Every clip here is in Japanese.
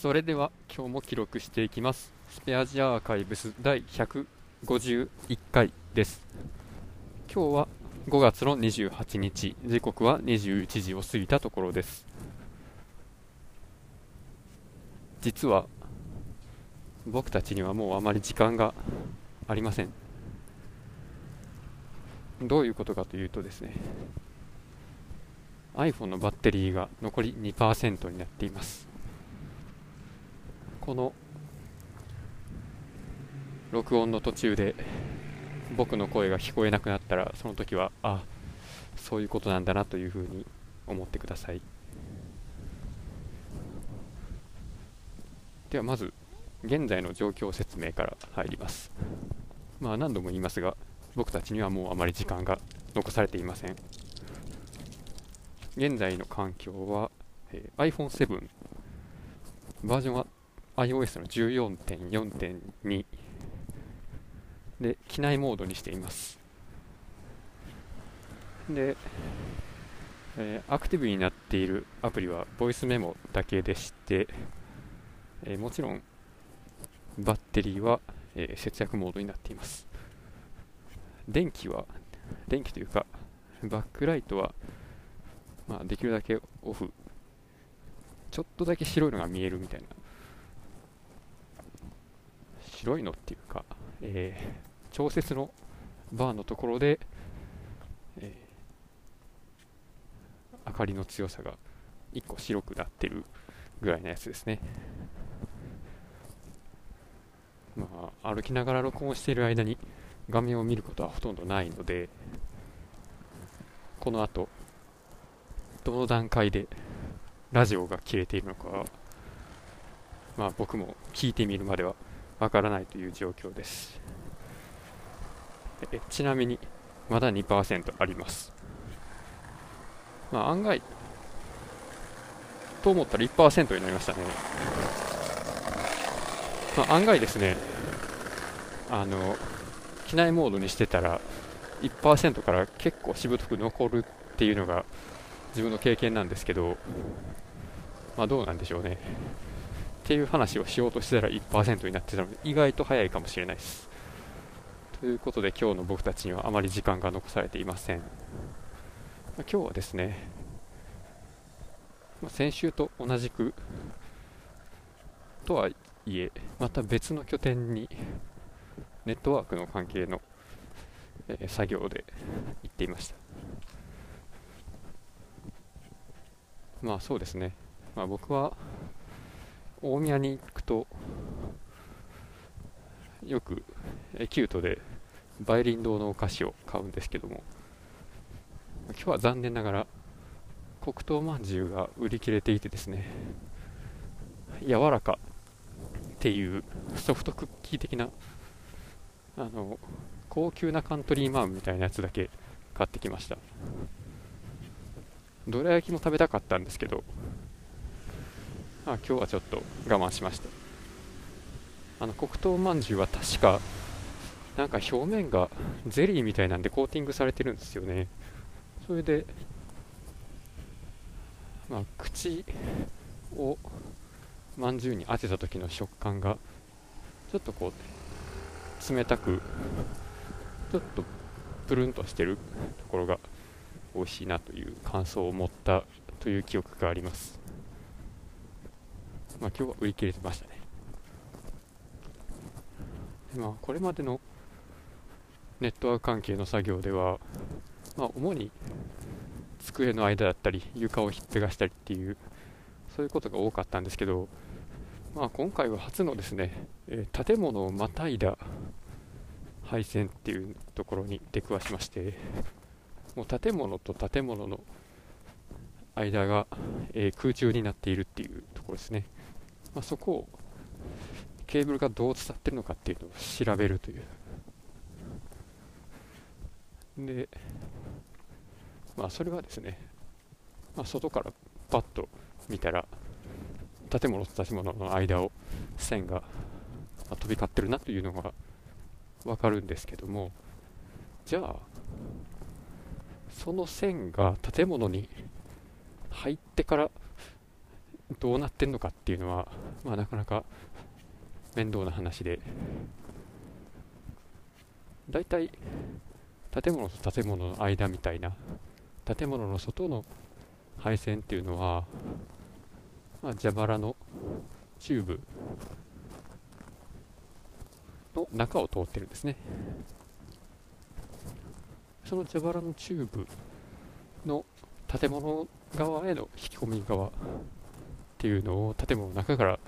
それでは今日も記録していきます。スペアジアアーカイブス第151回です。今日は5月の28日。時刻は21時を過ぎたところです。実は僕たちにはもうあまり時間がありません。どういうことかというとですね iPhone のバッテリーが残り2%になっています。この録音の途中で僕の声が聞こえなくなったらその時はあそういうことなんだなというふうに思ってください。ではまず現在の状況説明から入ります。まあ何度も言いますが僕たちにはもうあまり時間が残されていません。現在の環境は、えー、iPhone7 バージョンは iOS の14.4.2で機内モードにしています。で、えー、アクティブになっているアプリはボイスメモだけでして、えー、もちろんバッテリーは、えー、節約モードになっています。電気は電気というかバックライトは、まあ、できるだけオフ。ちょっとだけ白いのが見えるみたいな。白いのっていうか、えー、調節のバーのところで、えー、明かりの強さが1個白くなってるぐらいのやつですね。まあ歩きながら録音している間に画面を見ることはほとんどないのでこの後どの段階でラジオが切れているのかまあ僕も聞いてみるまではわからないという状況です。えちなみにまだ2%あります。まあ案外と思ったら1%になりましたね、まあ、案外ですねあの機内モードにしてたら1%から結構しぶとく残るっていうのが自分の経験なんですけどまあどうなんでしょうね。っていう話をしようとしたら1%になってたので意外と早いかもしれないです。ということで今日の僕たちにはあまり時間が残されていません。今日はですね先週と同じくとはいえまた別の拠点にネットワークの関係の、え、作業で行っていました。まあそうですね、まあ、僕は大宮に行くとよくキュートで梅林堂のお菓子を買うんですけども今日は残念ながら黒糖まんじゅうが売り切れていてですね柔らかっていうソフトクッキー的なあの高級なカントリーマームみたいなやつだけ買ってきました。どら焼きも食べたかったんですけどまあ今日はちょっと我慢しました。あの黒糖まんじゅうは確かなんか表面がゼリーみたいなんでコーティングされてるんですよね。それでまあ口をまんじゅうに当てた時の食感がちょっとこう冷たくちょっとプルンとしてるところが美味しいなという感想を持ったという記憶があります。まあ、今日は売り切れてましたねで。まあ、これまでのネットワーク関係の作業では、まあ、主に机の間だったり床をひっぺがしたりっていうそういうことが多かったんですけど、まあ、今回は初のですね、えー、建物をまたいだ配線っていうところに出くわしましてもう建物と建物の間が、えー、空中になっているっていうところですね。まあ、そこをケーブルがどう伝ってるのかっていうのを調べるという。でまあそれはですね、まあ、外からパッと見たら建物と建物の間を線が飛び交ってるなというのが分かるんですけどもじゃあその線が建物に入ってからどうなってんのかっていうのは、まあ、なかなか面倒な話で。だいたい建物と建物の間みたいな建物の外の配線っていうのは、まあ、蛇腹のチューブの中を通ってるんですね。その蛇腹のチューブの建物側への引き込み側っていうのを建物の中から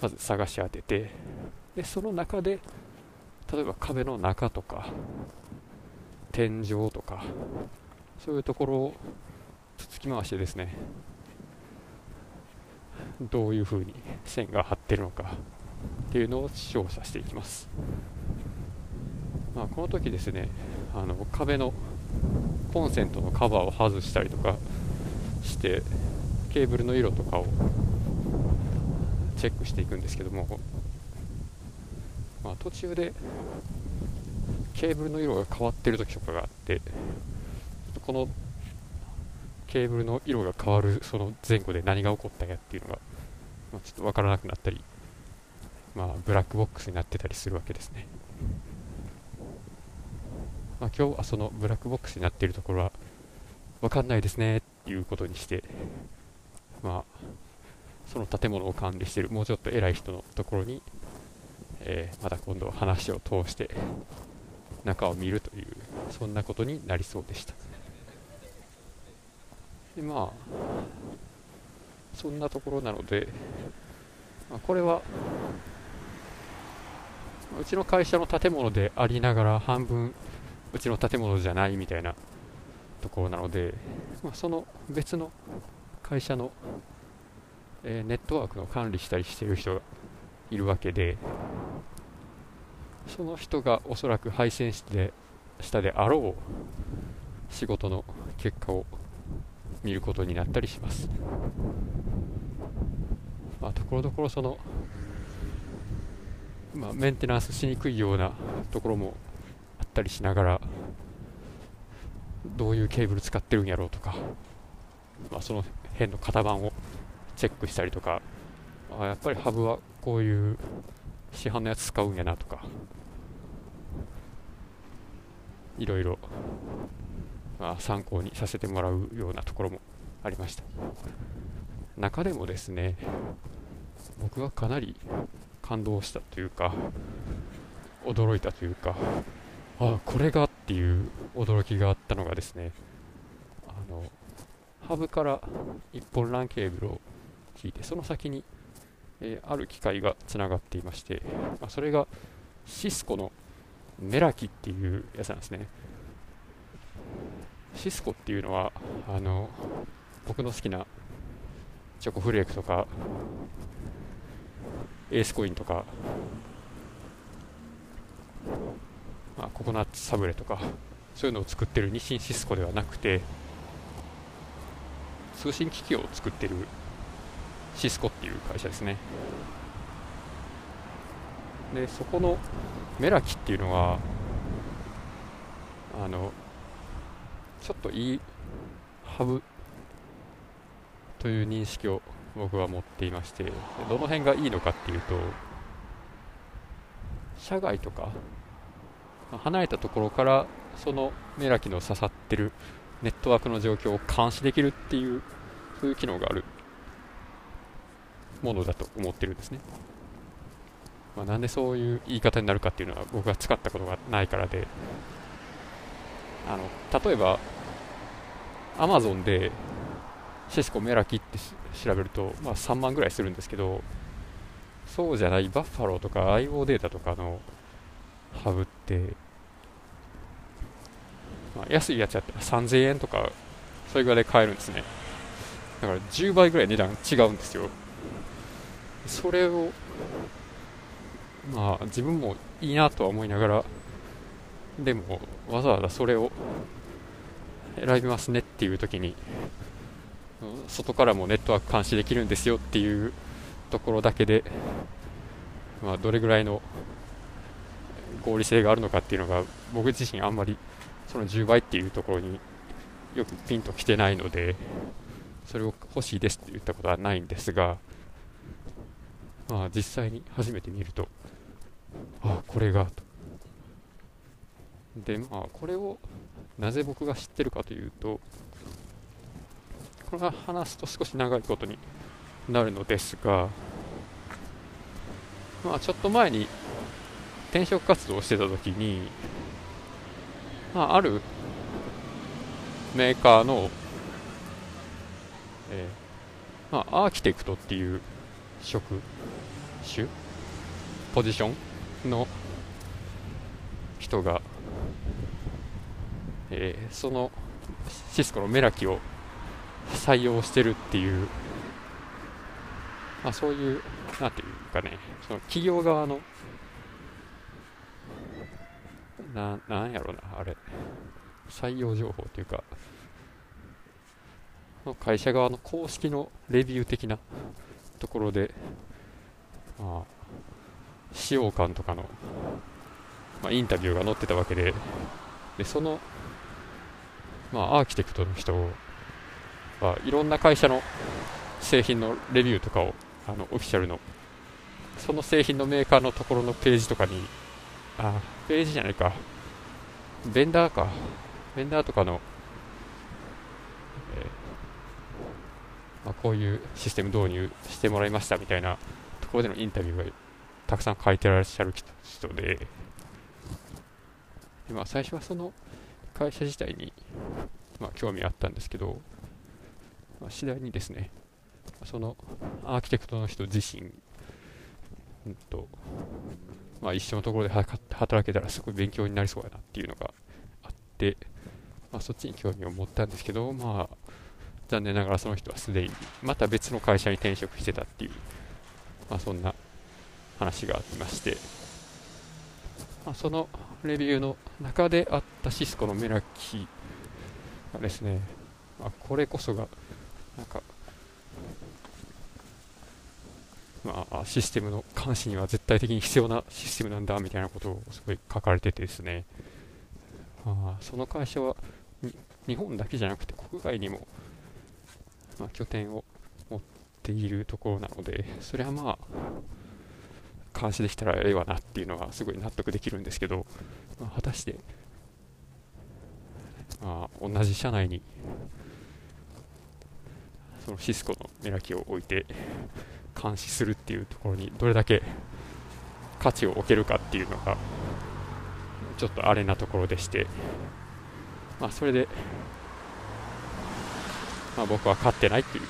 まず探し当ててでその中で例えば壁の中とか天井とかそういうところをつつき回してですねどういう風に線が張ってるのかっていうのを調査していきます、まあ、この時ですねあの壁のコンセントのカバーを外したりとかしてケーブルの色とかをチェックしていくんですけども、まあ、途中でケーブルの色が変わってる時とかがあってこのケーブルの色が変わるその前後で何が起こったかっていうのが、まあ、ちょっと分からなくなったり、まあ、ブラックボックスになってたりするわけですね、まあ、今日はそのブラックボックスになっているところは分かんないですねっていうことにしてまあその建物を管理してるもうちょっと偉い人のところに、えー、また今度話を通して中を見るというそんなことになりそうでした。でまあそんなところなので、まあ、これはうちの会社の建物でありながら半分うちの建物じゃないみたいなところなので、まあ、その別の会社の、えー、ネットワークの管理したりしている人がいるわけでその人がおそらく配線してしたであろう仕事の結果を見ることになったりします、まあ、ところどころその、まあ、メンテナンスしにくいようなところもあったりしながらどういうケーブル使ってるんやろうとか、まあ、その辺の型番をチェックしたりとかあやっぱりハブはこういう市販のやつ使うんやなとかいろいろ、まあ、参考にさせてもらうようなところもありました。中でもですね僕はかなり感動したというか驚いたというかあこれがっていう驚きがあったのがですねハブから1本 LAN ケーブルを引いてその先にえー、ある機械がつながっていまして、まあ、それがシスコのメラキっていうやつなんですね。シスコっていうのはあの僕の好きなチョコフレークとかエースコインとか、まあ、ココナッツサブレとかそういうのを作ってる日清シスコではなくて通信機器を作ってるシスコっていう会社ですね。でそこのメラキっていうのはあのちょっといいハブという認識を僕は持っていましてどの辺がいいのかっていうと社外とか離れたところからそのメラキの刺さってるネットワークの状況を監視できるっていうそういう機能があるものだと思ってるんですね。まあ、なんでそういう言い方になるかっていうのは僕が使ったことがないからで、あの例えば Amazon でシスコメラキって調べると、まあ、3万ぐらいするんですけど、そうじゃないバッファローとか IO データとかのハブって、まあ、安いやつやったら3000円とか、それぐらいで買えるんですね。だから10倍ぐらい値段違うんですよ。それをまあ自分もいいなとは思いながらでもわざわざそれを選びますねっていう時に外からもネットワーク監視できるんですよっていうところだけで、まあ、どれぐらいの合理性があるのかっていうのが僕自身あんまりその10倍っていうところによくピンときてないのでそれを欲しいですって言ったことはないんですが、まあ、実際に初めて見るとあこれがと。でまあこれをなぜ僕が知ってるかというとこれは話すと少し長いことになるのですがまあちょっと前に転職活動をしてた時に、まあ、ある？メーカーの、えー、まあ、アーキテクトっていう職種？ポジションの人が、えー、そのシスコのメラキを採用してるっていう、まあ、そういう、なんていうかね、その企業側の、ななんやろな、あれ、採用情報っていうか、会社側の公式のレビュー的なところで、まあ、使用感とかの、まあ、インタビューが載ってたわけで、でその、まあ、アーキテクトの人はいろんな会社の製品のレビューとかを、あのオフィシャルの、その製品のメーカーのところのページとかに、あ、ページじゃないか、ベンダーか、ベンダーとかのえまあ、こういうシステム導入してもらいましたみたいなところでのインタビューがたくさん書いてらっしゃる人で、でまあ、最初はその会社自体に、まあ、興味あったんですけど、まあ、次第にですね、そのアーキテクトの人自身、うんとまあ、一緒のところで働けたらすごい勉強になりそうやなっていうのがあって、まあ、そっちに興味を持ったんですけど、まあ、残念ながらその人はすでにまた別の会社に転職してたっていう、まあ、そんな話がありまして、まあ、そのレビューの中であったシスコのメラキがですね、まあ、これこそがなんかまあ、システムの監視には絶対的に必要なシステムなんだみたいなことをすごい書かれててですね、まあ、その会社は日本だけじゃなくて国外にもまあ、拠点を持っているところなので、それはまあ、監視できたらええわなっていうのはすごい納得できるんですけど、まあ、果たして、まあ、同じ社内にそのシスコのメラキを置いて監視するっていうところにどれだけ価値を置けるかっていうのがちょっとあれなところでして、まあ、それでまあ、僕は勝ってないっていう、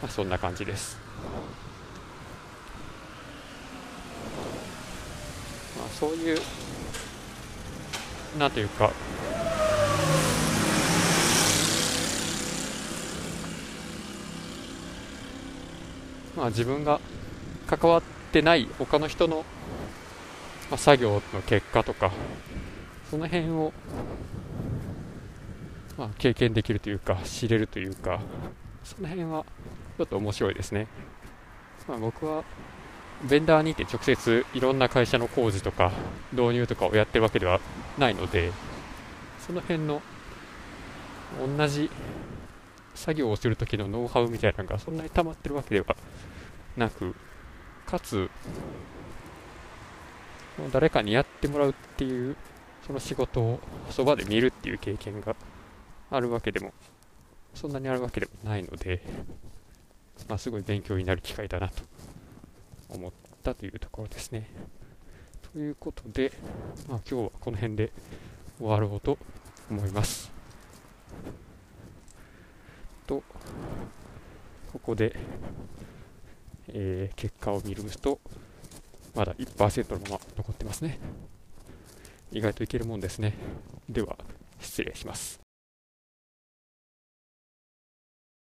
まあ、そんな感じです。まあ、そういう、なんていうか、まあ、自分が関わってない他の人の、まあ、作業の結果とか、その辺をまあ、経験できるというか知れるというかその辺はちょっと面白いですね、まあ、僕はベンダーにて直接いろんな会社の工事とか導入とかをやってるわけではないのでその辺の同じ作業をするときのノウハウみたいなのがそんなに溜まってるわけではなくかつ誰かにやってもらうっていうその仕事をそばで見るっていう経験があるわけでも、そんなにあるわけでもないので、まあ、すごい勉強になる機会だなと思ったというところですね。ということで、まあ、今日はこの辺で終わろうと思います。と、ここで、えー、結果を見ると、まだ1%のまま残ってますね。意外といけるもんですね。では、失礼します。